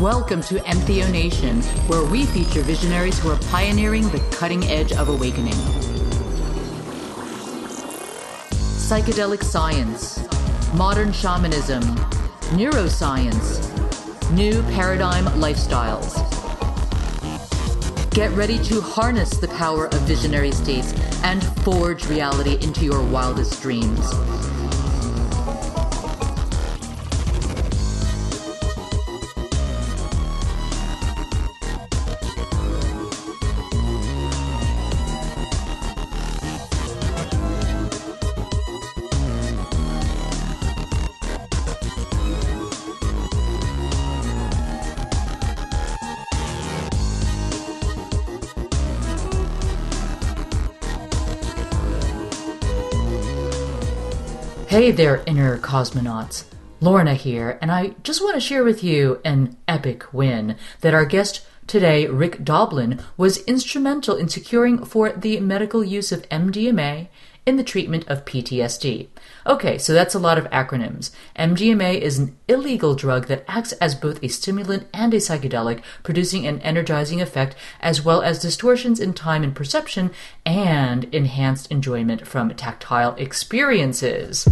Welcome to Entheo Nation, where we feature visionaries who are pioneering the cutting edge of awakening. Psychedelic science, modern shamanism, neuroscience, new paradigm lifestyles. Get ready to harness the power of visionary states and forge reality into your wildest dreams. Hey there, inner cosmonauts. Lorna here, and I just want to share with you an epic win that our guest today, Rick Doblin, was instrumental in securing for the medical use of MDMA in the treatment of PTSD. Okay, so that's a lot of acronyms. MDMA is an illegal drug that acts as both a stimulant and a psychedelic, producing an energizing effect as well as distortions in time and perception and enhanced enjoyment from tactile experiences.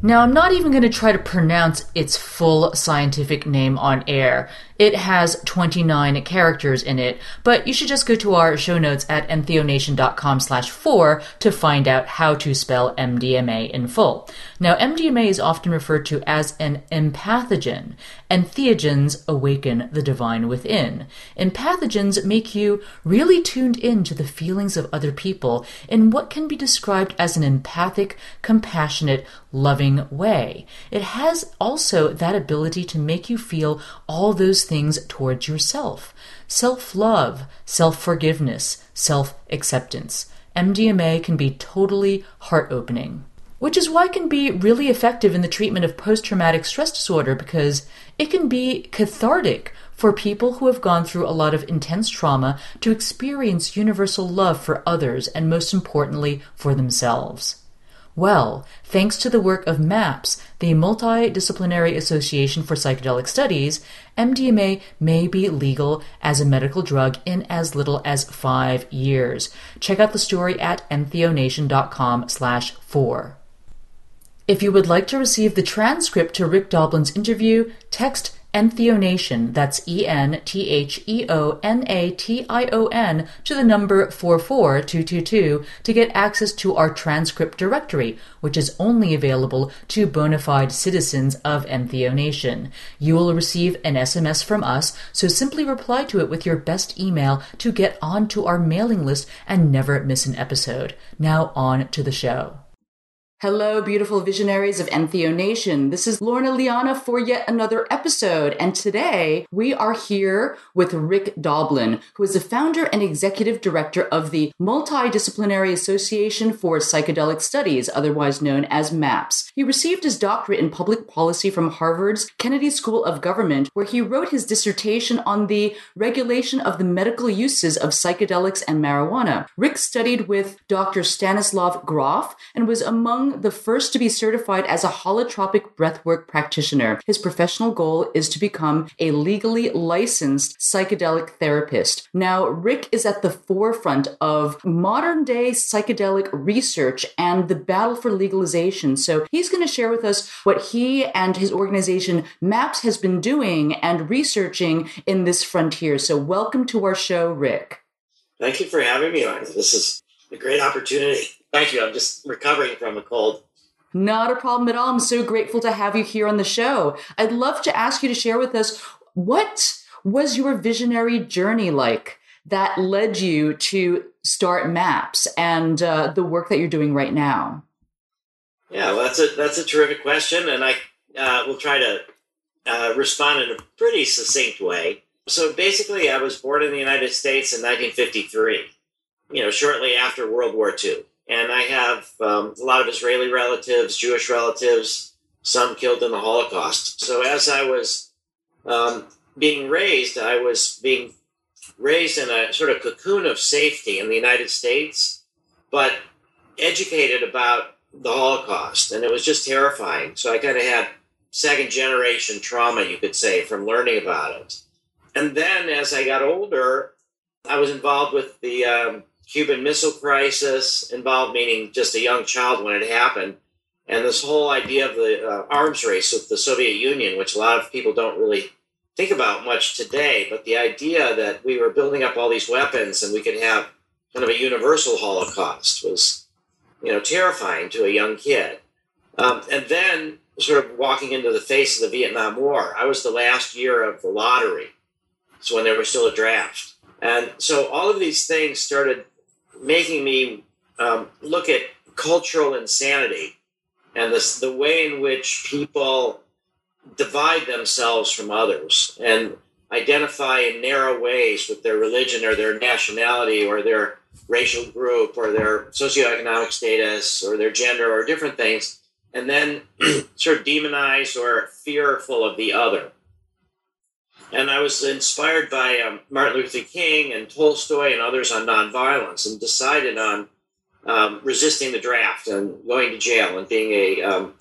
Now, I'm not even going to try to pronounce its full scientific name on air. It has 29 characters in it, but you should just go to our show notes at entheonation.com slash 4 to find out how to spell MDMA in full. Now, MDMA is often referred to as an empathogen. Entheogens awaken the divine within. Empathogens make you really tuned in to the feelings of other people in what can be described as an empathic, compassionate, loving way. It has also that ability to make you feel all those things towards yourself self love, self forgiveness, self acceptance. MDMA can be totally heart opening. Which is why it can be really effective in the treatment of post traumatic stress disorder because it can be cathartic for people who have gone through a lot of intense trauma to experience universal love for others and, most importantly, for themselves. Well, thanks to the work of MAPS, the Multidisciplinary Association for Psychedelic Studies, MDMA may be legal as a medical drug in as little as five years. Check out the story at entheonation.com slash four. If you would like to receive the transcript to Rick Doblin's interview, text Entheonation, that's E N T H E O N A T I O N, to the number 44222 to get access to our transcript directory, which is only available to bona fide citizens of Entheonation. You will receive an SMS from us, so simply reply to it with your best email to get onto our mailing list and never miss an episode. Now on to the show. Hello, beautiful visionaries of Entheo Nation. This is Lorna Liana for yet another episode. And today we are here with Rick Doblin, who is the founder and executive director of the Multidisciplinary Association for Psychedelic Studies, otherwise known as MAPS. He received his doctorate in public policy from Harvard's Kennedy School of Government, where he wrote his dissertation on the regulation of the medical uses of psychedelics and marijuana. Rick studied with Dr. Stanislav Grof and was among the first to be certified as a holotropic breathwork practitioner. His professional goal is to become a legally licensed psychedelic therapist. Now, Rick is at the forefront of modern day psychedelic research and the battle for legalization. So he's going to share with us what he and his organization MAPS has been doing and researching in this frontier. So welcome to our show, Rick. Thank you for having me. This is a great opportunity. Thank you. I'm just recovering from a cold. Not a problem at all. I'm so grateful to have you here on the show. I'd love to ask you to share with us what was your visionary journey like that led you to start Maps and uh, the work that you're doing right now. Yeah, well, that's a that's a terrific question, and I uh, will try to uh, respond in a pretty succinct way. So basically, I was born in the United States in 1953. You know, shortly after World War II and I have um, a lot of Israeli relatives, Jewish relatives, some killed in the Holocaust. So as I was um, being raised, I was being raised in a sort of cocoon of safety in the United States, but educated about the Holocaust, and it was just terrifying. So I kind of had second generation trauma, you could say, from learning about it. And then as I got older, I was involved with the um, Cuban Missile Crisis, involved meaning just a young child when it happened. And this whole idea of the uh, arms race with the Soviet Union, which a lot of people don't really think about much today, but the idea that we were building up all these weapons and we could have kind of a universal Holocaust was, you know, terrifying to a young kid. Um, and then sort of walking into the face of the Vietnam War, I was the last year of the lottery. So when there was still a draft. And so all of these things started making me um, look at cultural insanity and this, the way in which people divide themselves from others and identify in narrow ways with their religion or their nationality or their racial group or their socioeconomic status or their gender or different things, and then sort of demonize or fearful of the other. And I was inspired by um, Martin Luther King and Tolstoy and others on nonviolence and decided on um, resisting the draft and going to jail and being a um,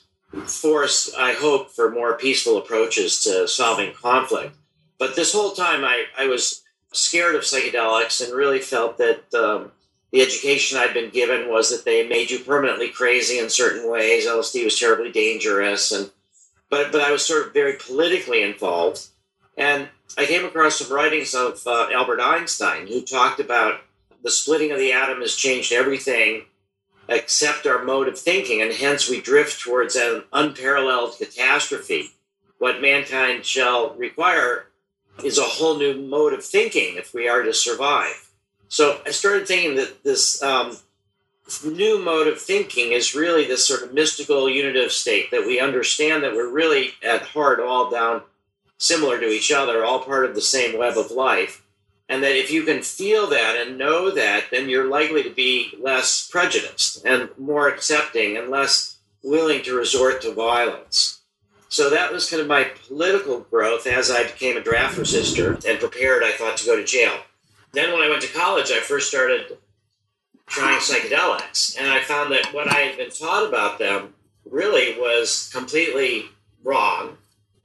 force, I hope, for more peaceful approaches to solving conflict. But this whole time, I, I was scared of psychedelics and really felt that um, the education I'd been given was that they made you permanently crazy in certain ways. LSD was terribly dangerous, and but but I was sort of very politically involved, and I came across some writings of uh, Albert Einstein who talked about the splitting of the atom has changed everything except our mode of thinking, and hence we drift towards an unparalleled catastrophe. What mankind shall require is a whole new mode of thinking if we are to survive. So I started thinking that this um, new mode of thinking is really this sort of mystical unitive state that we understand that we're really at heart all down similar to each other, all part of the same web of life. And that if you can feel that and know that, then you're likely to be less prejudiced and more accepting and less willing to resort to violence. So that was kind of my political growth as I became a draft resistor and prepared, I thought, to go to jail. Then when I went to college, I first started trying psychedelics. And I found that what I had been taught about them really was completely wrong.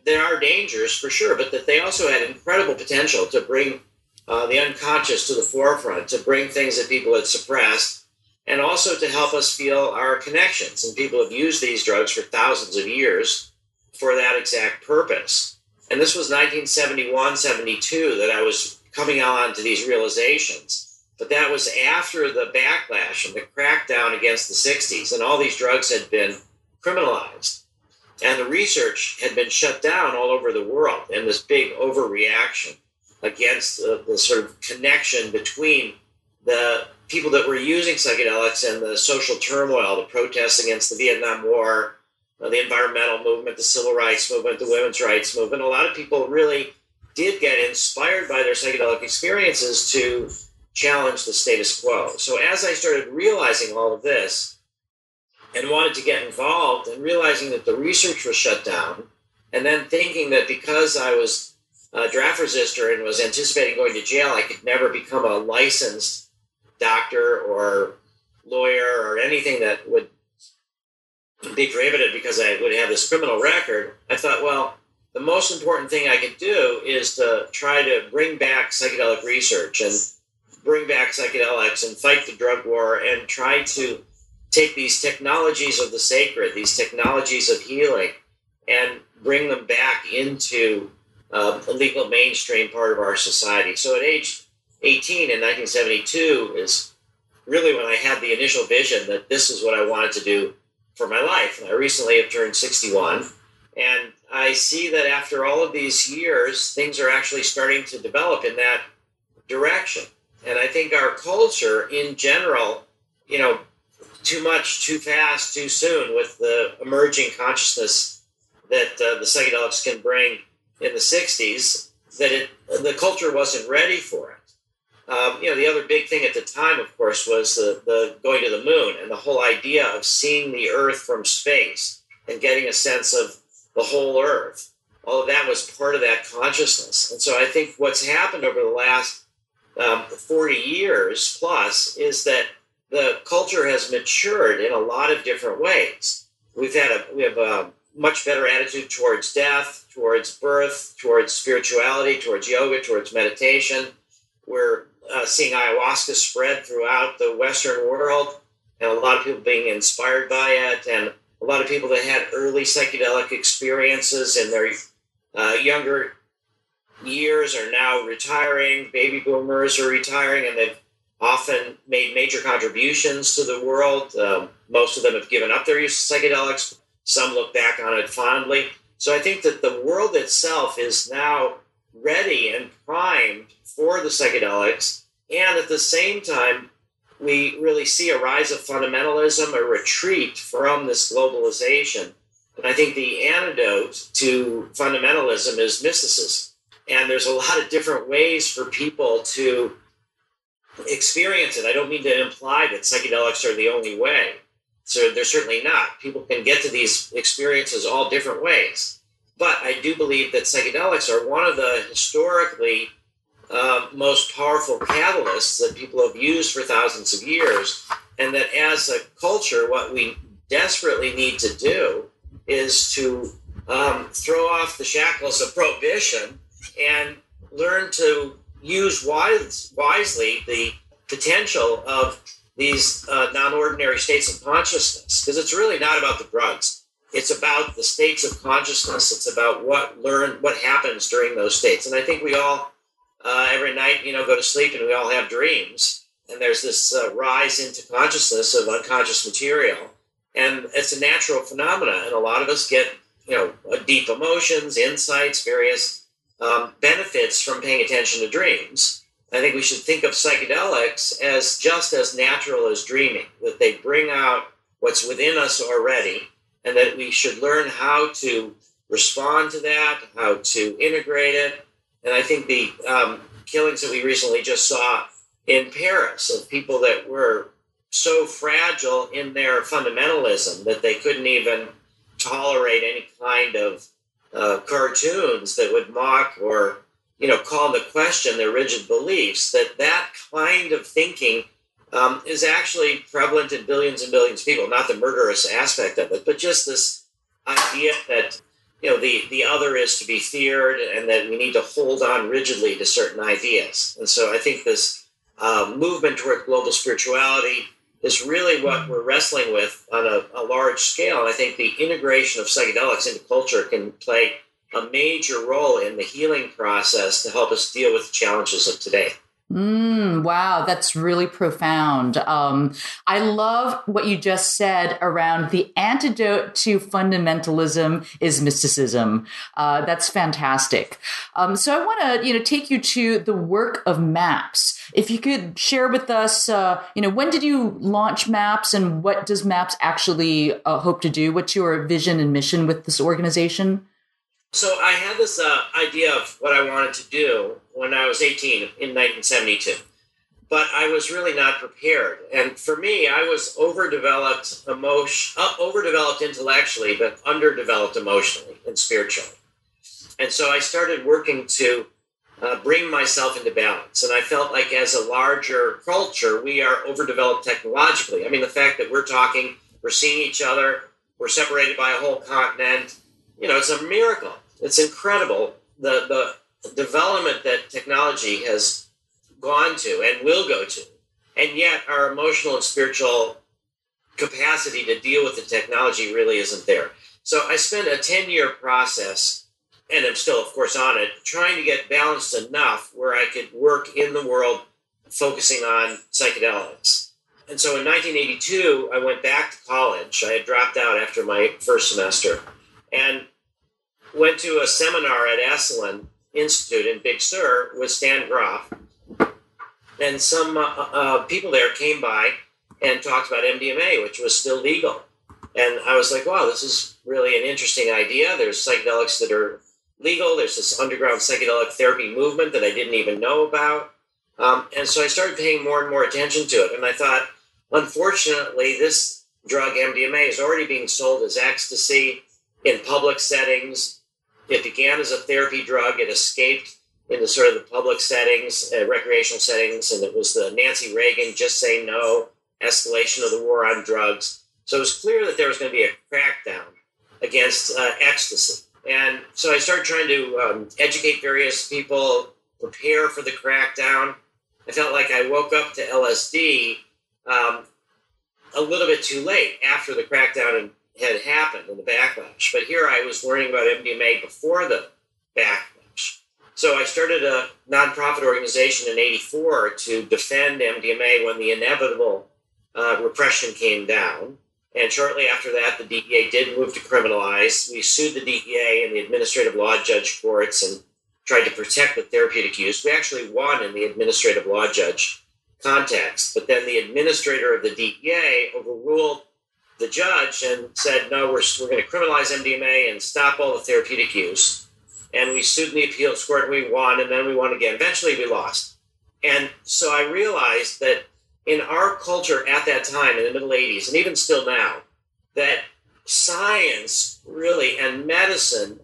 There are dangers for sure, but that they also had incredible potential to bring uh, the unconscious to the forefront, to bring things that people had suppressed, and also to help us feel our connections. And people have used these drugs for thousands of years for that exact purpose. And this was 1971, 72 that I was coming on to these realizations. But that was after the backlash and the crackdown against the 60s, and all these drugs had been criminalized. And the research had been shut down all over the world, and this big overreaction against uh, the sort of connection between the people that were using psychedelics and the social turmoil, the protests against the Vietnam War, uh, the environmental movement, the civil rights movement, the women's rights movement. A lot of people really did get inspired by their psychedelic experiences to challenge the status quo. So as I started realizing all of this and wanted to get involved and realizing that the research was shut down, and then thinking that because I was a draft resistor and was anticipating going to jail, I could never become a licensed doctor or lawyer or anything that would be prohibited because I would have this criminal record. I thought, well, the most important thing I could do is to try to bring back psychedelic research and bring back psychedelics and fight the drug war and try to take these technologies of the sacred, these technologies of healing, and bring them back into uh, a legal mainstream part of our society. So at age 18 in 1972 is really when I had the initial vision that this is what I wanted to do for my life. I recently have turned 61, and I see that after all of these years, things are actually starting to develop in that direction. And I think our culture in general, you know, too much, too fast, too soon with the emerging consciousness that uh, the psychedelics can bring in the 60s that it, the culture wasn't ready for it. Um, you know, the other big thing at the time, of course, was the, the going to the moon and the whole idea of seeing the Earth from space and getting a sense of the whole Earth. All of that was part of that consciousness. And so I think what's happened over the last um, 40 years plus is that the culture has matured in a lot of different ways. We've had a we have a much better attitude towards death, towards birth, towards spirituality, towards yoga, towards meditation. We're uh, seeing ayahuasca spread throughout the Western world, and a lot of people being inspired by it, and a lot of people that had early psychedelic experiences in their uh, younger years are now retiring. Baby boomers are retiring, and they've often made major contributions to the world. Um, most of them have given up their use of psychedelics. Some look back on it fondly. So I think that the world itself is now ready and primed for the psychedelics. And at the same time, we really see a rise of fundamentalism, a retreat from this globalization. And I think the antidote to fundamentalism is mysticism. And there's a lot of different ways for people to experience it. I don't mean to imply that psychedelics are the only way. So they're certainly not. People can get to these experiences all different ways. But I do believe that psychedelics are one of the historically uh, most powerful catalysts that people have used for thousands of years. And that as a culture, what we desperately need to do is to um, throw off the shackles of prohibition and learn to use wise, wisely the potential of these uh, non-ordinary states of consciousness because it's really not about the drugs. It's about the states of consciousness. It's about what learn what happens during those states. And i think we all uh, every night you know go to sleep and we all have dreams and there's this uh, rise into consciousness of unconscious material. And it's a natural phenomena and a lot of us get you know deep emotions insights various um, benefits from paying attention to dreams. I think we should think of psychedelics as just as natural as dreaming, that they bring out what's within us already, and that we should learn how to respond to that, how to integrate it. And I think the um, killings that we recently just saw in Paris of people that were so fragile in their fundamentalism that they couldn't even tolerate any kind of uh, cartoons that would mock or you know call into question their rigid beliefs that that kind of thinking um, is actually prevalent in billions and billions of people. Not the murderous aspect of it but just this idea that you know the the other is to be feared and that we need to hold on rigidly to certain ideas. And so i think this uh, movement toward global spirituality is really what we're wrestling with on a, a, large scale. And I think the integration of psychedelics into culture can play a major role in the healing process to help us deal with the challenges of today. Mm, wow, that's really profound. Um, I love what you just said around the antidote to fundamentalism is mysticism. Uh, that's fantastic. Um, so I want to, you know, take you to the work of MAPS. If you could share with us, uh, you know, when did you launch MAPS, and what does MAPS actually uh, hope to do? What's your vision and mission with this organization? So I had this uh, idea of what I wanted to do when I was 18 in 1972, but I was really not prepared. And for me, I was overdeveloped emotion, uh, overdeveloped intellectually, but underdeveloped emotionally and spiritually. And so I started working to uh, bring myself into balance. And I felt like as a larger culture, we are overdeveloped technologically. I mean, the fact that we're talking, we're seeing each other, we're separated by a whole continent you know, it's a miracle. It's incredible the the development that technology has gone to and will go to, and yet our emotional and spiritual capacity to deal with the technology really isn't there. So I spent a ten year process, and I'm still, of course, on it, trying to get balanced enough where I could work in the world focusing on psychedelics. And so in 1982, I went back to college. I had dropped out after my first semester. And went to a seminar at Esalen Institute in Big Sur with Stan Grof. And some uh, uh, people there came by and talked about MDMA, which was still legal. And I was like, wow, this is really an interesting idea. There's psychedelics that are legal. There's this underground psychedelic therapy movement that I didn't even know about. Um, and so I started paying more and more attention to it. And I thought, unfortunately, this drug, MDMA, is already being sold as ecstasy in public settings it began as a therapy drug. It escaped into sort of the public settings, uh, recreational settings, and it was the Nancy Reagan just say no escalation of the war on drugs. So it was clear that there was going to be a crackdown. against uh, ecstasy. And so I started trying to um, educate various people, prepare for the crackdown. I felt like I woke up to LSD um, a little bit too late after the crackdown had happened in the backlash. But here I was learning about MDMA before the backlash. So I started a nonprofit organization in 84 to defend MDMA when the inevitable uh, repression came down. And shortly after that, the DEA did move to criminalize. We sued the DEA and the administrative law judge courts and tried to protect the therapeutic use. We actually won in the administrative law judge context, but then the administrator of the DEA overruled the judge and said, no, we're, we're going to criminalize MDMA and stop all the therapeutic use. And we sued in the appeals court and we won, and then we won again. Eventually, we lost. And so I realized that in our culture at that time in the middle 80s, and even still now, that science really and medicine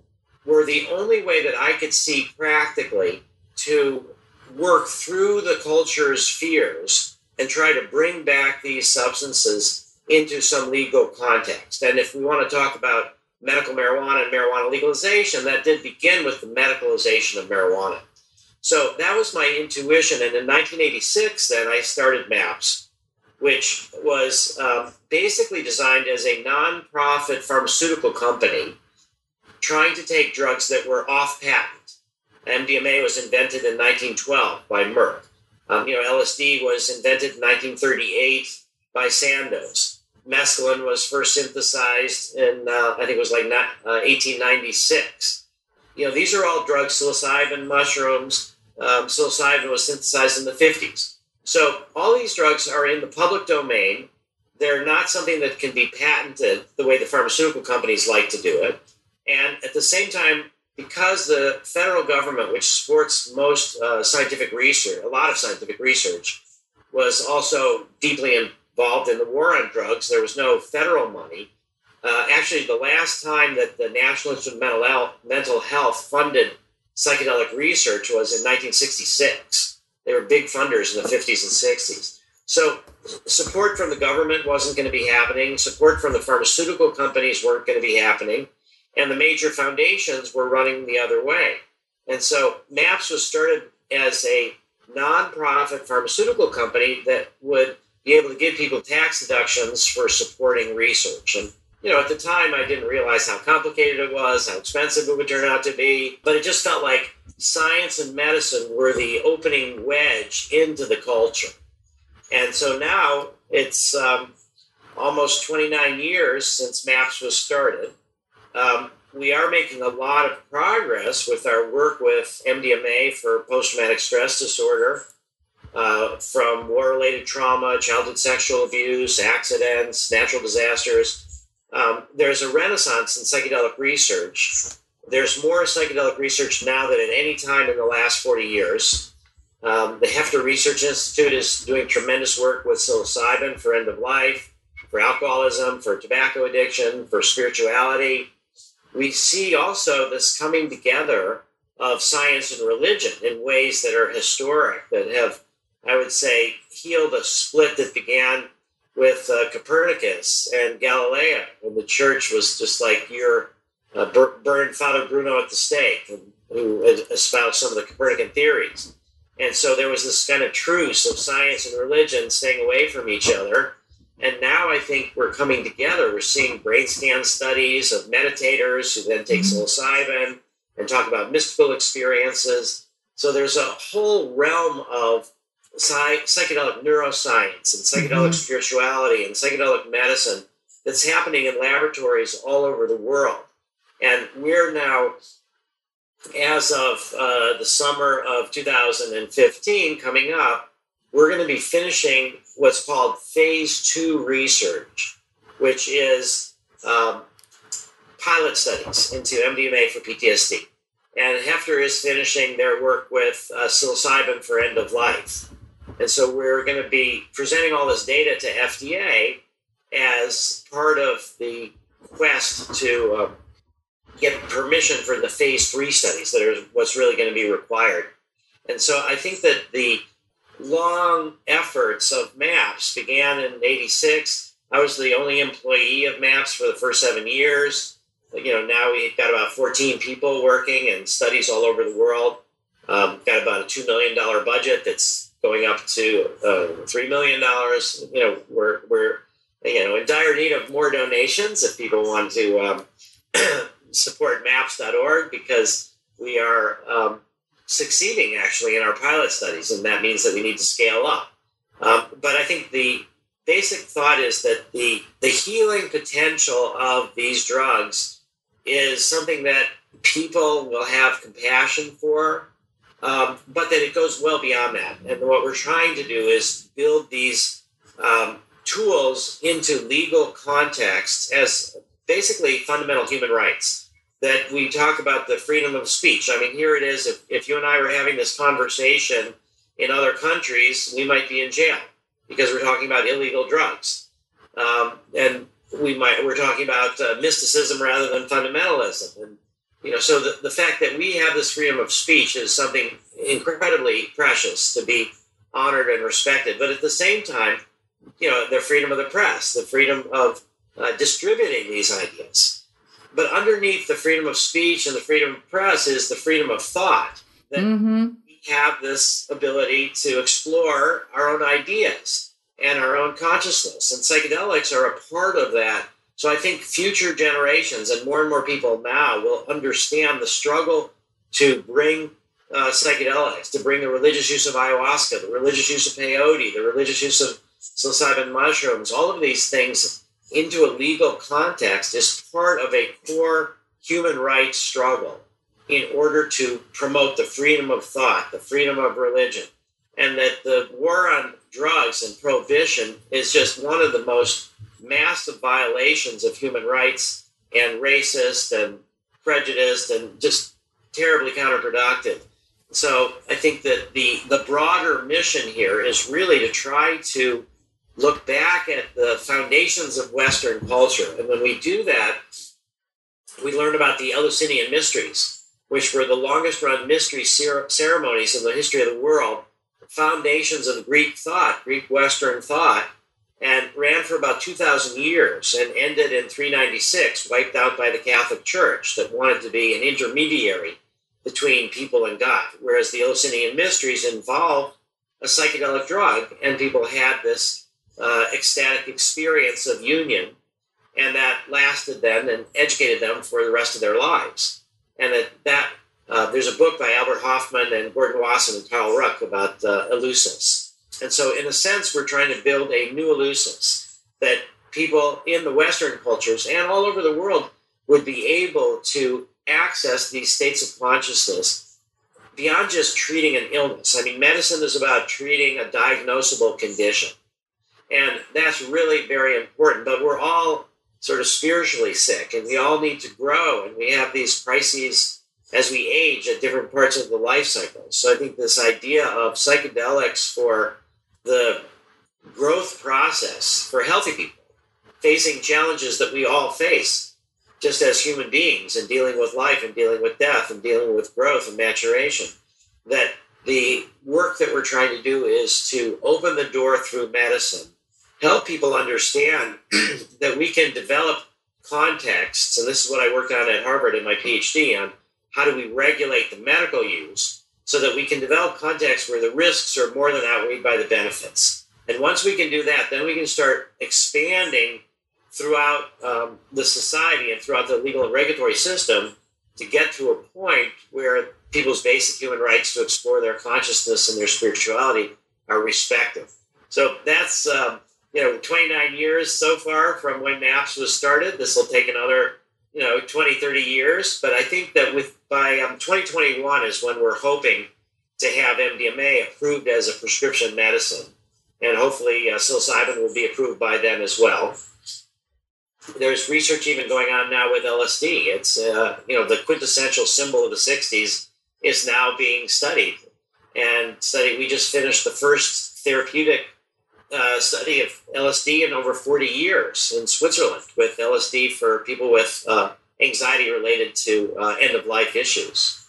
were the only way that I could see practically to work through the culture's fears and try to bring back these substances into some legal context. And if we want to talk about medical marijuana and marijuana legalization, that did begin with the medicalization of marijuana. So that was my intuition. And in 1986, then I started MAPS, which was um, basically designed as a nonprofit pharmaceutical company trying to take drugs that were off patent. MDMA was invented in 1912 by Merck. Um, you know, LSD was invented in 1938 by Sandoz. Mescaline was first synthesized in, uh, I think it was like uh, 1896. You know, these are all drugs, psilocybin, mushrooms, um, psilocybin was synthesized in the 50s. So all these drugs are in the public domain. They're not something that can be patented the way the pharmaceutical companies like to do it. And at the same time, because the federal government, which supports most uh, scientific research, a lot of scientific research, was also deeply involved in the war on drugs, there was no federal money. Uh, actually, the last time that the National Institute of Mental Health funded psychedelic research was in 1966. They were big funders in the 50s and 60s. So support from the government wasn't going to be happening. Support from the pharmaceutical companies weren't going to be happening. And the major foundations were running the other way. And so MAPS was started as a nonprofit pharmaceutical company that would be able to give people tax deductions for supporting research. And you know, at the time, I didn't realize how complicated it was, how expensive it would turn out to be, but it just felt like science and medicine were the opening wedge into the culture. And so now it's um, almost 29 years since MAPS was started. Um, we are making a lot of progress with our work with MDMA for post traumatic stress disorder, uh, from war related trauma, childhood sexual abuse, accidents, natural disasters um, there's a renaissance in psychedelic research. There's more psychedelic research now than at any time in the last 40 years. Um, the Hefter Research Institute is doing tremendous work with psilocybin for end of life, for alcoholism, for tobacco addiction, for spirituality. We see also this coming together of science and religion in ways that are historic, that have, I would say, healed a split that began with uh, Copernicus and Galileo, and the church was just like your uh, burned Father Bruno at the stake, who espoused some of the Copernican theories. And so there was this kind of truce of science and religion staying away from each other. And now I think we're coming together. We're seeing brain scan studies of meditators who then take mm-hmm. psilocybin and talk about mystical experiences. So there's a whole realm of psychedelic neuroscience and psychedelic mm-hmm. spirituality and psychedelic medicine that's happening in laboratories all over the world. And we're now, as of uh, the summer of 2015 coming up, we're going to be finishing what's called phase two research, which is um, pilot studies into MDMA for PTSD. And Hefter is finishing their work with uh, psilocybin for end of life. And so we're going to be presenting all this data to FDA as part of the quest to uh, get permission for the phase three studies that are what's really going to be required. And so I think that the long efforts of MAPS began in 86. I was the only employee of MAPS for the first seven years. you know, now we've got about 14 people working and studies all over the world. Um, got about a $2 million budget that's going up to uh, $3 million. You know, we're, we're, you know, in dire need of more donations if people want to um, support maps.org because we are um, succeeding actually in our pilot studies, and that means that we need to scale up. Um, but I think the basic thought is that the the healing potential of these drugs is something that people will have compassion for, um, but that it goes well beyond that. And what we're trying to do is build these um, tools into legal contexts as basically fundamental human rights. That we talk about the freedom of speech. I mean, here it is. If, if you and I were having this conversation in other countries, we might be in jail because we're talking about illegal drugs. Um, and we might we're talking about uh, mysticism rather than fundamentalism and you know so the, the fact that we have this freedom of speech is something incredibly precious to be honored and respected but at the same time you know the freedom of the press the freedom of uh, distributing these ideas but underneath the freedom of speech and the freedom of press is the freedom of thought that mm-hmm. we have this ability to explore our own ideas and our own consciousness. And psychedelics are a part of that. So I think future generations and more and more people now will understand the struggle to bring uh, psychedelics, to bring the religious use of ayahuasca, the religious use of peyote, the religious use of psilocybin mushrooms, all of these things into a legal context is part of a core human rights struggle in order to promote the freedom of thought, the freedom of religion, and that the war on drugs and prohibition is just one of the most massive violations of human rights and racist and prejudiced and just terribly counterproductive. So I think that the the broader mission here is really to try to look back at the foundations of Western culture. And when we do that, we learn about the Eleusinian mysteries, which were the longest run mystery ceremonies in the history of the world foundations of Greek thought, Greek Western thought, and ran for about 2,000 years and ended in 396, wiped out by the Catholic Church that wanted to be an intermediary between people and God. Whereas the Eleusinian mysteries involved a psychedelic drug, and people had this uh, ecstatic experience of union, and that lasted them and educated them for the rest of their lives. And that, that uh, there's a book by Albert Hofmann and Gordon Wasson and Carl Ruck about uh, Eleusis. And so, in a sense, we're trying to build a new Eleusis that people in the Western cultures and all over the world would be able to access these states of consciousness beyond just treating an illness. I mean, medicine is about treating a diagnosable condition. And that's really very important. But we're all sort of spiritually sick and we all need to grow. And we have these crises as we age at different parts of the life cycle. So I think this idea of psychedelics for the growth process for healthy people, facing challenges that we all face just as human beings and dealing with life and dealing with death and dealing with growth and maturation, that the work that we're trying to do is to open the door through medicine, help people understand that we can develop contexts, and this is what I worked on at Harvard in my PhD on how do we regulate the medical use so that we can develop contexts where the risks are more than outweighed by the benefits. And once we can do that, then we can start expanding throughout um, the society and throughout the legal and regulatory system to get to a point where people's basic human rights to explore their consciousness and their spirituality are respected. So that's um, you know 29 years so far from when MAPS was started. This will take another you know 20 30 years but i think that with by um, 2021 is when we're hoping to have mdma approved as a prescription medicine. And hopefully uh, psilocybin will be approved by then as well. There's research even going on now with lsd it's uh, you know the quintessential symbol of the 60s is now being studied. And study we just finished the first therapeutic uh, study of LSD in over 40 years in Switzerland with LSD for people with uh, anxiety related to uh, end of life issues.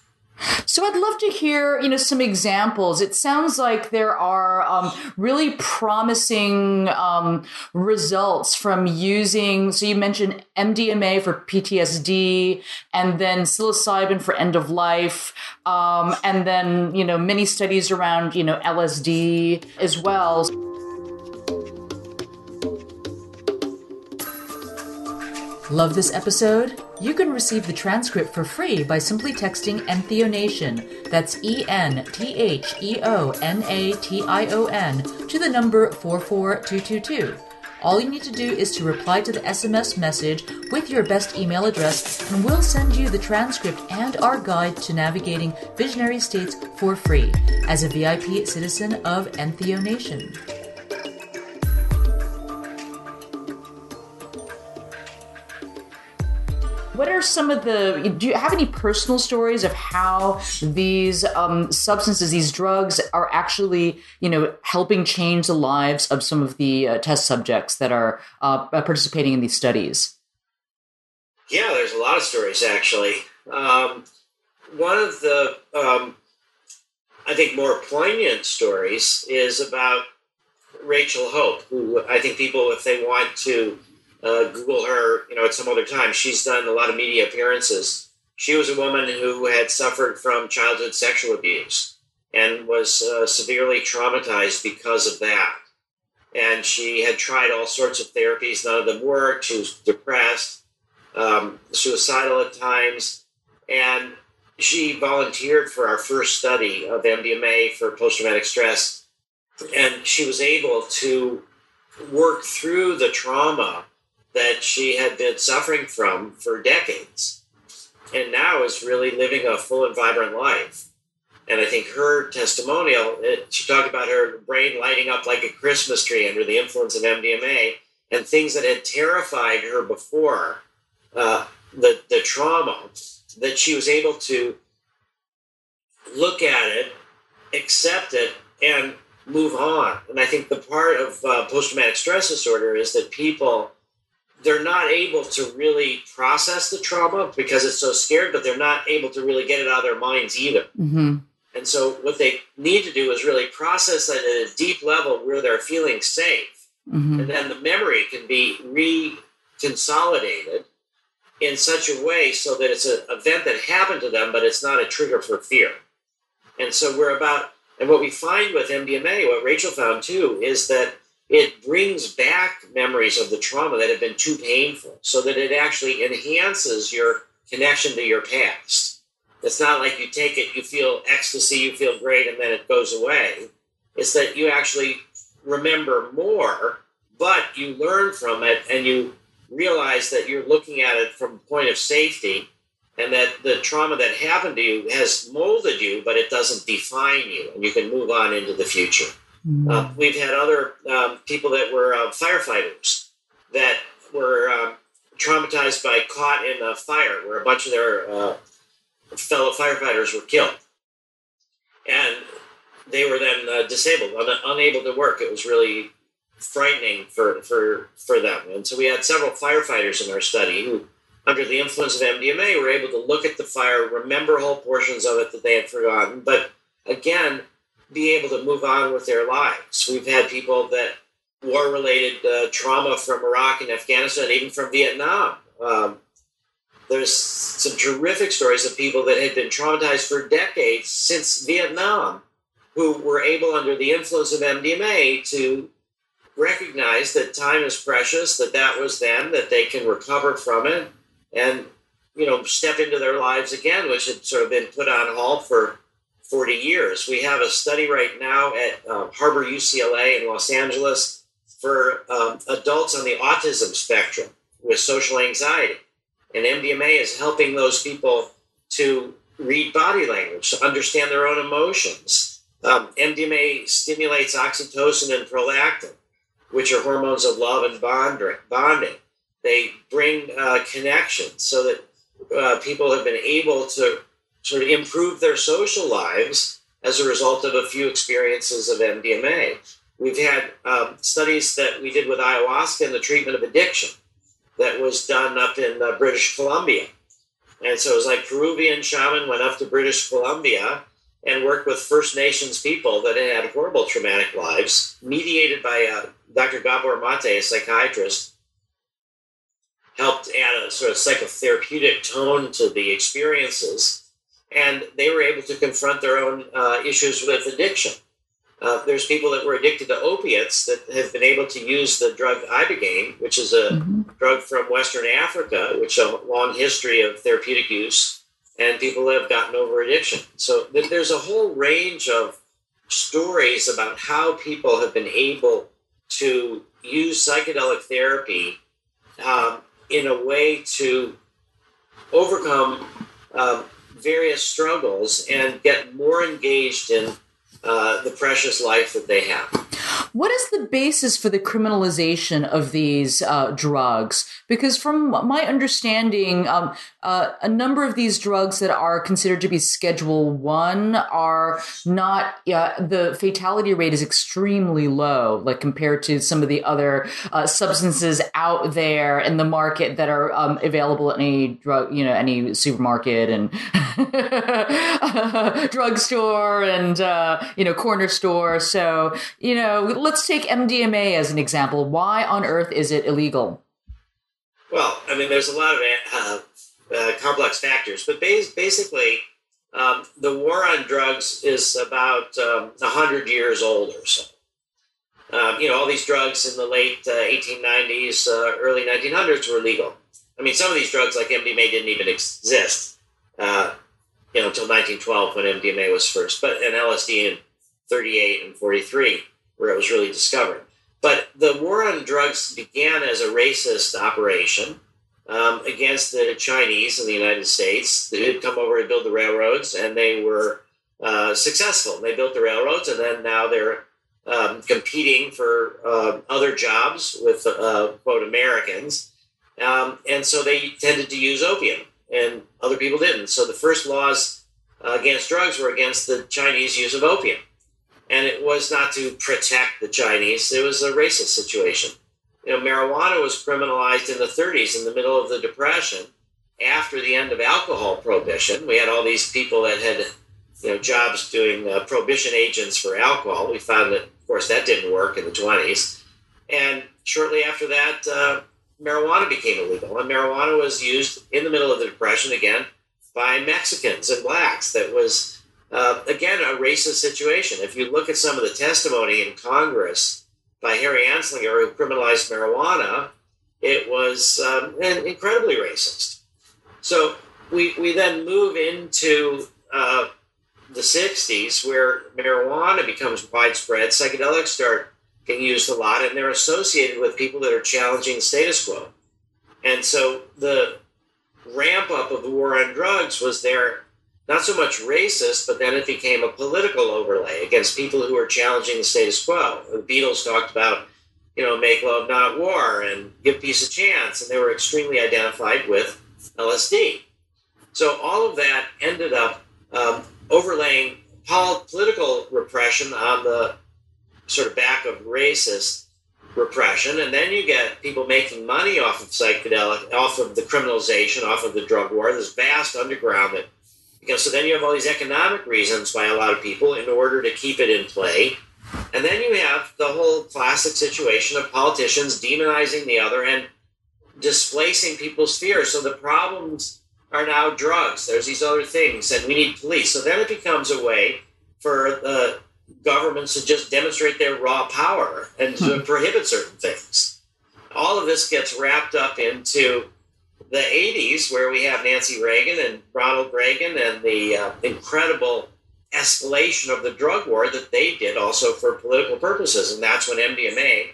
So I'd love to hear, you know, some examples. It sounds like there are um, really promising um, results from using. So you mentioned MDMA for PTSD, and then psilocybin for end of life, um, and then you know many studies around you know LSD as well. Love this episode? You can receive the transcript for free by simply texting Entheonation, that's E N T H E O N A T I O N, to the number 44222. All you need to do is to reply to the SMS message with your best email address, and we'll send you the transcript and our guide to navigating visionary states for free as a VIP citizen of Entheonation. What are some of the do you have any personal stories of how these um, substances these drugs are actually you know helping change the lives of some of the uh, test subjects that are uh, participating in these studies? Yeah there's a lot of stories actually. Um, one of the um, i think more poignant stories is about rachel hope who i think people if they want to uh, Google her, you know, at some other time. She's done a lot of media appearances. She was a woman who had suffered from childhood sexual abuse and was uh, severely traumatized because of that. And she had tried all sorts of therapies, none of them worked. She was depressed, um, suicidal at times, and she volunteered for our first study of MDMA for post traumatic stress. And she was able to work through the trauma that she had been suffering from for decades and now is really living a full and vibrant life. And I think her testimonial, it, she talked about her brain lighting up like a Christmas tree under the influence of MDMA and things that had terrified her before, uh, the, the trauma, that she was able to look at it, accept it, and move on. And I think the part of uh, post traumatic stress disorder is that people they're not able to really process the trauma because it's so scared, but they're not able to really get it out of their minds either. Mm-hmm. And so, what they need to do is really process that at a deep level where they're feeling safe. Mm-hmm. And then the memory can be reconsolidated in such a way so that it's an event that happened to them, but it's not a trigger for fear. And so, we're about, and what we find with MDMA, what Rachel found too, is that it brings back memories of the trauma that have been too painful so that it actually enhances your connection to your past. It's not like you take it, you feel ecstasy, you feel great, and then it goes away. It's that you actually remember more, but you learn from it and you realize that you're looking at it from a point of safety and that the trauma that happened to you has molded you, but it doesn't define you, and you can move on into the future. Mm-hmm. Uh, we've had other um, people that were uh, firefighters that were um, traumatized by caught in a fire where a bunch of their uh, fellow firefighters were killed. And they were then uh, disabled, un- unable to work. It was really frightening for, for, for them. And so we had several firefighters in our study who, under the influence of MDMA, were able to look at the fire, remember whole portions of it that they had forgotten. But again, be able to move on with their lives. We've had people that war related uh, trauma from Iraq and Afghanistan, even from Vietnam. Um, there's some terrific stories of people that had been traumatized for decades since Vietnam who were able, under the influence of MDMA, to recognize that time is precious, that that was them, that they can recover from it, and you know step into their lives again, which had sort of been put on hold for 40 years. We have a study right now at um, Harbor UCLA in Los Angeles for um, adults on the autism spectrum with social anxiety. And MDMA is helping those people to read body language, to understand their own emotions. Um, MDMA stimulates oxytocin and prolactin, which are hormones of love and bonding. They bring uh, connection so that uh, people have been able to sort of improve their social lives as a result of a few experiences of MDMA. We've had um, studies that we did with ayahuasca in the treatment of addiction that was done up in uh, British Columbia. And so it was like Peruvian shaman went up to British Columbia and worked with First Nations people that had horrible traumatic lives, mediated by uh, Dr. Gabor Mate, a psychiatrist, helped add a sort of psychotherapeutic tone to the experiences. And they were able to confront their own uh, issues with addiction. Uh, there's people that were addicted to opiates that have been able to use the drug ibogaine, which is a mm-hmm. drug from Western Africa, which has a long history of therapeutic use, and people have gotten over addiction. So th- there's a whole range of stories about how people have been able to use psychedelic therapy um, in a way to overcome um, various struggles and get more engaged in uh, the precious life that they have. What is the basis for the criminalization of these uh, drugs? Because, from my understanding, um, uh, a number of these drugs that are considered to be Schedule One are not. the fatality rate is extremely low, like compared to some of the other uh, substances out there in the market that are um, available at any drug, you know, any supermarket and drugstore and uh, you know corner store. So you know, let's take MDMA as an example. Why on earth is it illegal? Well, I mean, there's a lot of uh, uh, complex factors, but basically, um, the war on drugs is about um, 100 years old or so. Um, you know, all these drugs in the late uh, 1890s, uh, early 1900s were legal. I mean, some of these drugs, like MDMA, didn't even exist, uh, you know, until 1912 when MDMA was first, but and LSD in 38 and 43, where it was really discovered. But the war on drugs began as a racist operation um, against the Chinese in the United States They had come over to build the railroads, and they were uh, successful. They built the railroads, and then now they're um, competing for uh, other jobs with uh, quote Americans, um, and so they tended to use opium, and other people didn't. So the first laws uh, against drugs were against the Chinese use of opium, and it was not to protect the Chinese; it was a racist situation you know, marijuana was criminalized in the 30s in the middle of the Depression after the end of alcohol prohibition. We had all these people that had, you know, jobs doing uh, prohibition agents for alcohol. We found that, of course, that didn't work in the 20s. And shortly after that, uh, marijuana became illegal. And marijuana was used in the middle of the Depression again by Mexicans and blacks. That was, uh, again, a racist situation. If you look at some of the testimony in Congress, by Harry Anslinger, who criminalized marijuana, it was um, incredibly racist. So we, we then move into uh, the 60s where marijuana becomes widespread, psychedelics start being used a lot, and they're associated with people that are challenging the status quo. And so the ramp up of the war on drugs was there not so much racist, but then it became a political overlay against people who were challenging the status quo. The Beatles talked about, you know, make love, not war, and give peace a chance, and they were extremely identified with LSD. So all of that ended up um, overlaying political repression on the sort of back of racist repression, and then you get people making money off of psychedelic, off of the criminalization, off of the drug war. This vast underground that you know, so then you have all these economic reasons by a lot of people in order to keep it in play. And then you have the whole classic situation of politicians demonizing the other and displacing people's fears. So the problems are now drugs. There's these other things, and we need police. So then it becomes a way for the governments to just demonstrate their raw power and to hmm. prohibit certain things. All of this gets wrapped up into the 80s, where we have Nancy Reagan and Ronald Reagan and the uh, incredible escalation of the drug war that they did also for political purposes. And that's when MDMA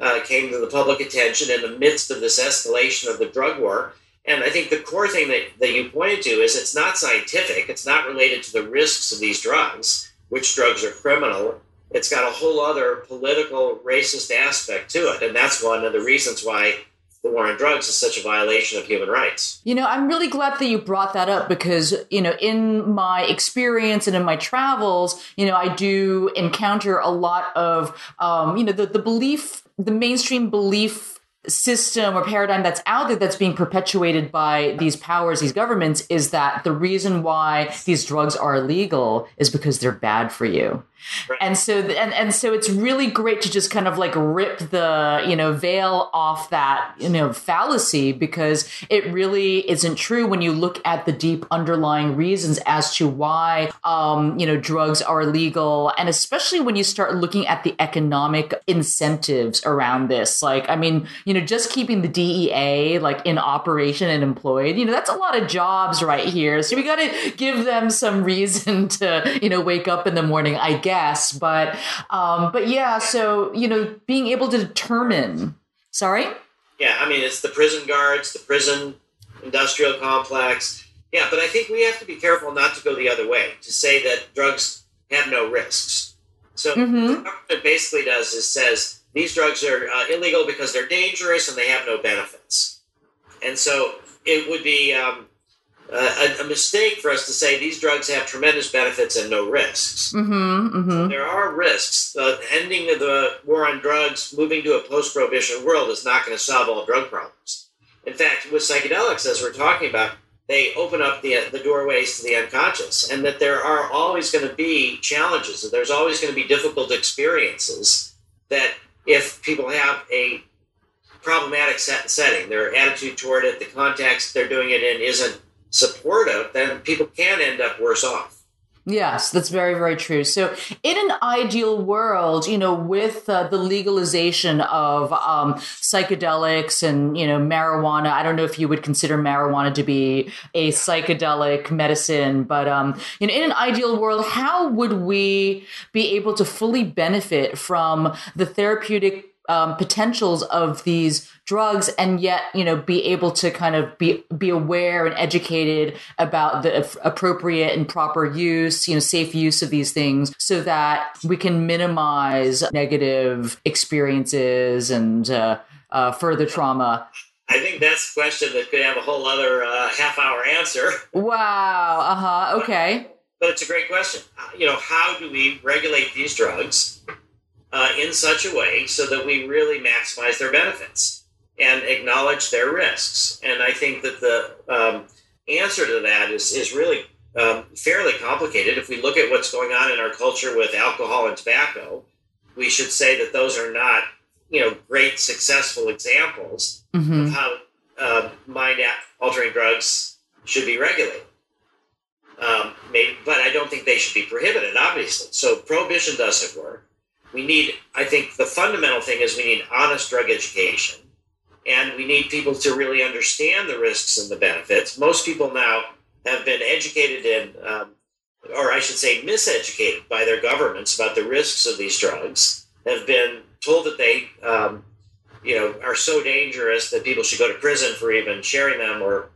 uh, came to the public attention in the midst of this escalation of the drug war. And I think the core thing that, that you pointed to is it's not scientific, it's not related to the risks of these drugs, which drugs are criminal. It's got a whole other political, racist aspect to it. And that's one of the reasons why the war on drugs is such a violation of human rights. You know, I'm really glad that you brought that up because, you know, in my experience and in my travels, you know, I do encounter a lot of, um, you know, the, the belief, the mainstream belief system or paradigm that's out there that's being perpetuated by these powers, these governments, is that the reason why these drugs are illegal is because they're bad for you. Right. And so, and, and so it's really great to just kind of like rip the, you know, veil off that, you know, fallacy because it really isn't true when you look at the deep underlying reasons as to why, um, you know, drugs are illegal. And especially when you start looking at the economic incentives around this. Like, I mean, you know, just keeping the DEA like in operation and employed, you know, that's a lot of jobs right here. So we got to give them some reason to, you know, wake up in the morning, I guess. But, um, but yeah, so, you know, being able to determine, sorry? Yeah, I mean, it's the prison guards, the prison industrial complex. Yeah, but I think we have to be careful not to go the other way, to say that drugs have no risks. So mm-hmm. what government basically does is says these drugs are uh, illegal because they're dangerous and they have no benefits. And so it would be um, a, a, mistake for us to say these drugs have tremendous benefits and no risks. Mm-hmm, mm-hmm. So there are risks. The ending of the war on drugs, moving to a post prohibition world, is not going to solve all drug problems. In fact, with psychedelics, as we're talking about, they open up the, the doorways to the unconscious, and that there are always going to be challenges, that there's always going to be difficult experiences that if people have a problematic set setting, their attitude toward it, the context they're doing it in isn't supportive, then people can end up worse off. Yes, that's very, very true. So, in an ideal world, you know, with uh, the legalization of um, psychedelics and, you know, marijuana, I don't know if you would consider marijuana to be a psychedelic medicine, but, um, you know, in an ideal world, how would we be able to fully benefit from the therapeutic um, potentials of these drugs and yet you know be able to kind of be be aware and educated about the appropriate and proper use you know safe use of these things so that we can minimize negative experiences and uh, uh, further trauma I think that's a question that could have a whole other uh, half hour answer. Wow. Uh huh. Okay. But it's a great question. You know, how do we regulate these drugs uh, in such a way so that we really maximize their benefits and acknowledge their risks. And I think that the um, answer to that is, is really um, fairly complicated. If we look at what's going on in our culture with alcohol and tobacco, we should say that those are not, you know, great successful examples mm-hmm. of how uh, mind altering drugs should be regulated. Um, maybe, but I don't think they should be prohibited, obviously. So prohibition doesn't work we need, I think the fundamental thing is we need honest drug education. And we need people to really understand the risks and the benefits. Most people now have been educated in, um, or I should say, miseducated by their governments about the risks of these drugs, have been told that they, um, you know, are so dangerous that people should go to prison for even sharing them or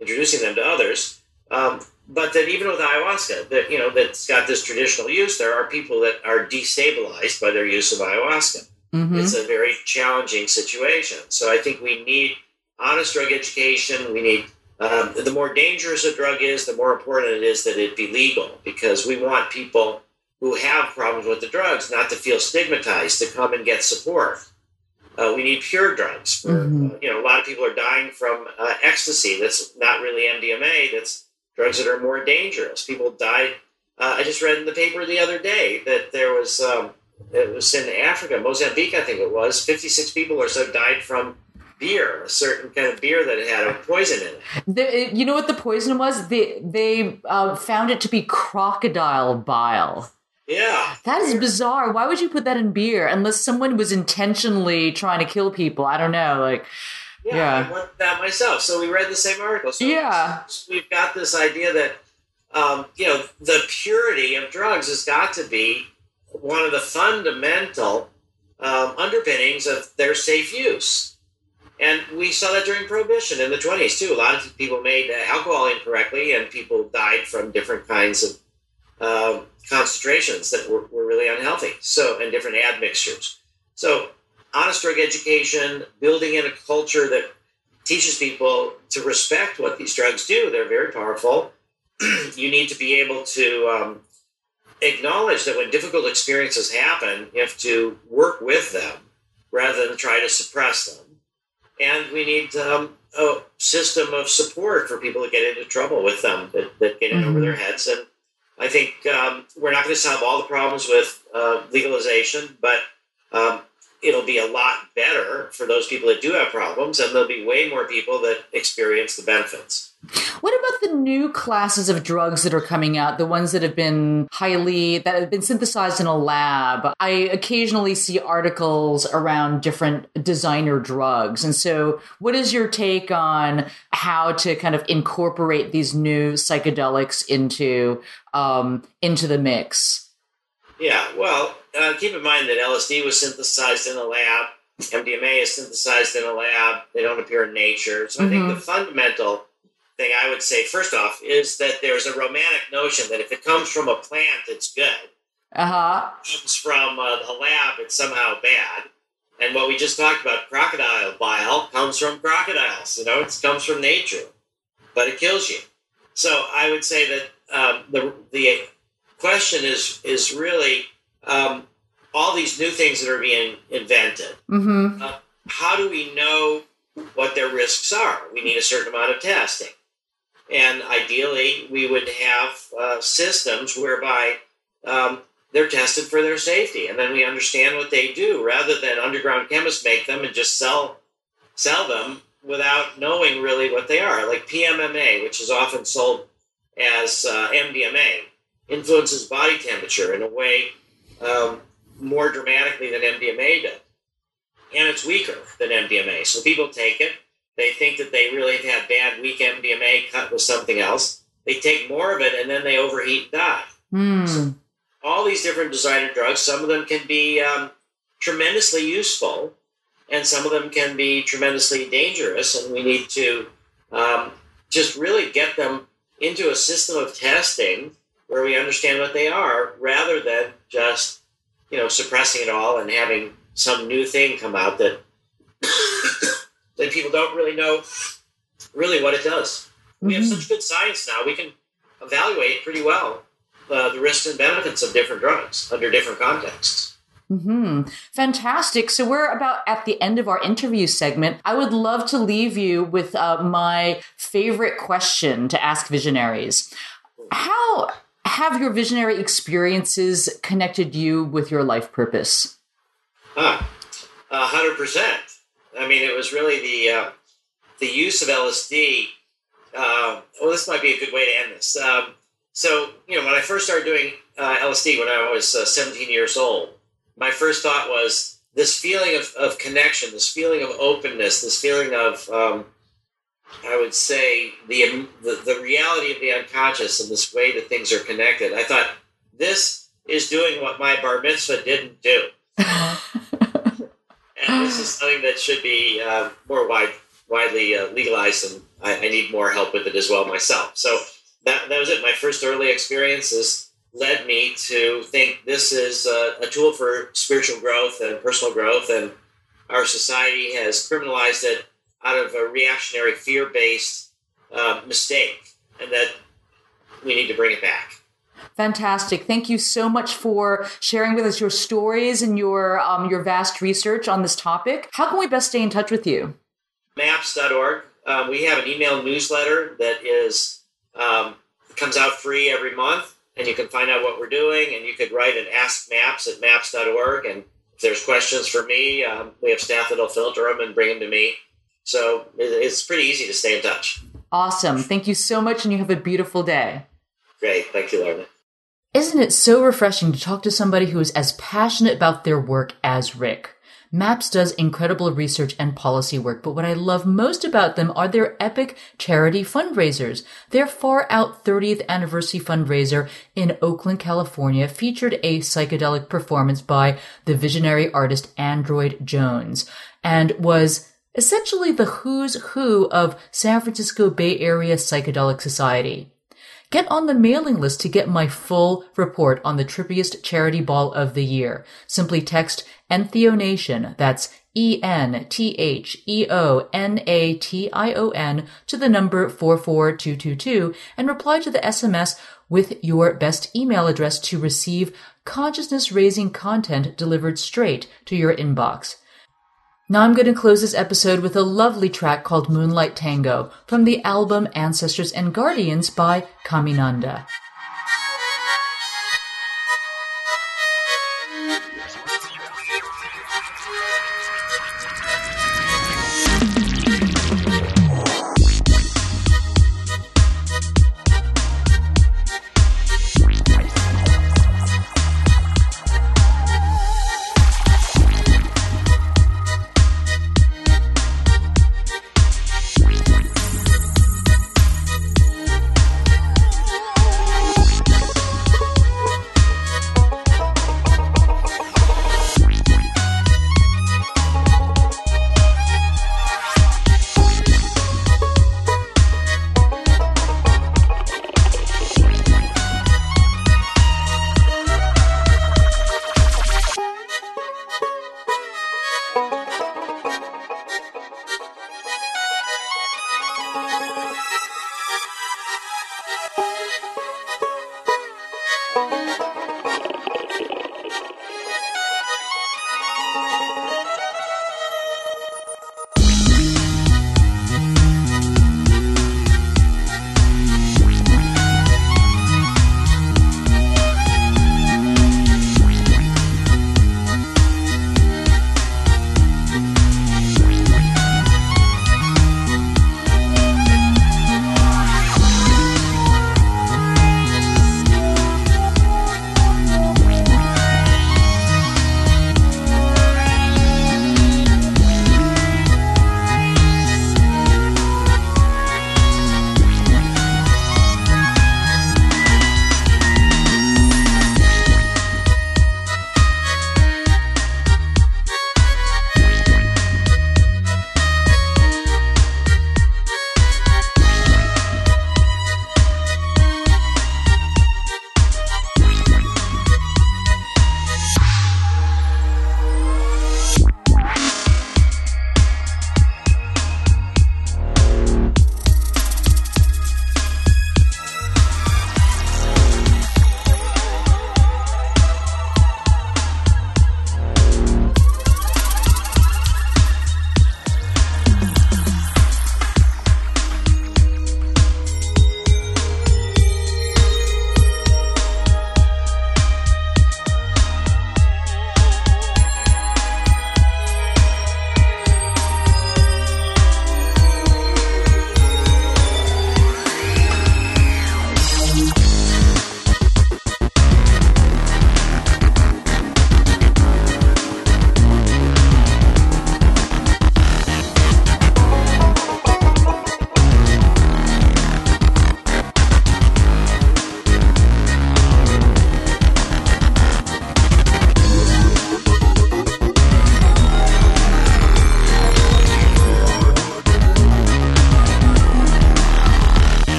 introducing them to others. Um, but that even with ayahuasca, that you know that's got this traditional use, there are people that are destabilized by their use of ayahuasca. Mm-hmm. It's a very challenging situation. So I think we need honest drug education. We need um, the more dangerous a drug is, the more important it is that it be legal because we want people who have problems with the drugs not to feel stigmatized to come and get support. Uh, we need pure drugs. For, mm-hmm. uh, you know, a lot of people are dying from uh, ecstasy. That's not really MDMA. That's drugs that are more dangerous. People died. Uh, I just read in the paper the other day that there was, um, it was in Africa, Mozambique, I think it was, 56 people or so died from beer, a certain kind of beer that had a poison in it. The, you know what the poison was? They, they uh, found it to be crocodile bile. Yeah. That is bizarre. Why would you put that in beer unless someone was intentionally trying to kill people? I don't know. Like, yeah, yeah. I want that myself. So we read the same article. So yeah, we've got this idea that um, you know the purity of drugs has got to be one of the fundamental um, underpinnings of their safe use. And we saw that during Prohibition in the 20s, too. A lot of people made alcohol incorrectly, and people died from different kinds of uh, concentrations that were, were really unhealthy. So, and different admixtures. So, honest drug education, building in a culture that teaches people to respect what these drugs do. They're very powerful. you need to be able to um, acknowledge that when difficult experiences happen, you have to work with them rather than try to suppress them. and we need um, a system of support for people that get into trouble with them that, that get in mm-hmm. over their heads. And I think um, we're not going to solve all the problems with uh, legalization, but um, it'll be a lot better for those people that do have problems, and there'll be way more people that experience the benefits. What about the new classes of drugs that are coming out, the ones that have been highly, that have been synthesized in a lab? I occasionally see articles around different designer drugs. And so, what is your take on how to kind of incorporate these new psychedelics into, um, into the mix? Yeah, well, uh, keep in mind that LSD was synthesized in a lab. MDMA is synthesized in a lab. They don't appear in nature. So mm-hmm. I think the mm-hmm. fundamental thing I would say, first off, is that there's a romantic notion that if it comes from a plant, it's good. Uh-huh. comes from uh, a lab, it's somehow bad. And what we just talked about, crocodile bile, comes from crocodiles. You know, it comes from nature, but it kills you. So I would say that um, the the question is is really um, all these new things that are being invented. Mm-hmm. Uh, how do we know what their risks are? We need a certain amount of testing. And ideally, we would have uh, systems whereby um, they're tested for their safety, and then we understand what they do, rather than underground chemists make them and just sell sell them without knowing really what they are. Like PMMA, which is often sold as uh, MDMA, influences body temperature in a way um, more dramatically than MDMA does, and it's weaker than MDMA. So people take it they think that they really have bad, weak MDMA cut with something else. They take more of it and then they overheat and die. Mm. So all these different designer drugs, some of them can be um, tremendously useful and some of them can be tremendously dangerous. And we need to um, just really get them into a system of testing where we understand what they are rather than just, you know, suppressing it all and having some new thing come out that then people don't really know really what it does. We mm-hmm. have such good science now; we can evaluate pretty well uh, the risks and benefits of different drugs under different contexts. Hmm. Fantastic. So we're about at the end of our interview segment. I would love to leave you with uh, my favorite question to ask visionaries. How have your visionary experiences connected you with your life purpose? Hundred percent. I mean, it was really the uh, the use of LSD. Uh, well, this might be a good way to end this. Um, so, you know, when I first started doing uh, LSD when I was uh, 17 years old, my first thought was this feeling of, of connection, this feeling of openness, this feeling of, um, I would say, the, the the reality of the unconscious and this way that things are connected. I thought this is doing what my bar mitzvah didn't do. and this is something that should be uh, more wide, widely uh, legalized, and I, I, need more help with it as well myself. So that, that was it. My first early experiences led me to think this is a, a tool for spiritual growth and personal growth, and our society has criminalized it out of a reactionary, fear-based uh, mistake, and that we need to bring it back. Fantastic. Thank you so much for sharing with us your stories and your um, your vast research on this topic. How can we best stay in touch with you? Maps.org. Um, we have an email newsletter that is um, comes out free every month, and you can find out what we're doing. And you could write an Ask Maps at maps.org. And if there's questions for me, um, we have staff that'll filter them and bring them to me. So it's pretty easy to stay in touch. Awesome. Thank you so much, and you have a beautiful day. Great. Thank you, Lorna. Isn't it so refreshing to talk to somebody who is as passionate about their work as Rick? MAPS does incredible research and policy work, but what I love most about them are their epic charity fundraisers. Their far out 30th anniversary fundraiser in Oakland, California featured a psychedelic performance by the visionary artist Android Jones and was essentially the who's who of San Francisco Bay Area Psychedelic Society. Get on the mailing list to get my full report on the trippiest charity ball of the year. Simply text Entheonation, that's E-N-T-H-E-O-N-A-T-I-O-N to the number 44222 and reply to the SMS with your best email address to receive consciousness raising content delivered straight to your inbox. Now I'm going to close this episode with a lovely track called Moonlight Tango from the album Ancestors and Guardians by Kaminanda.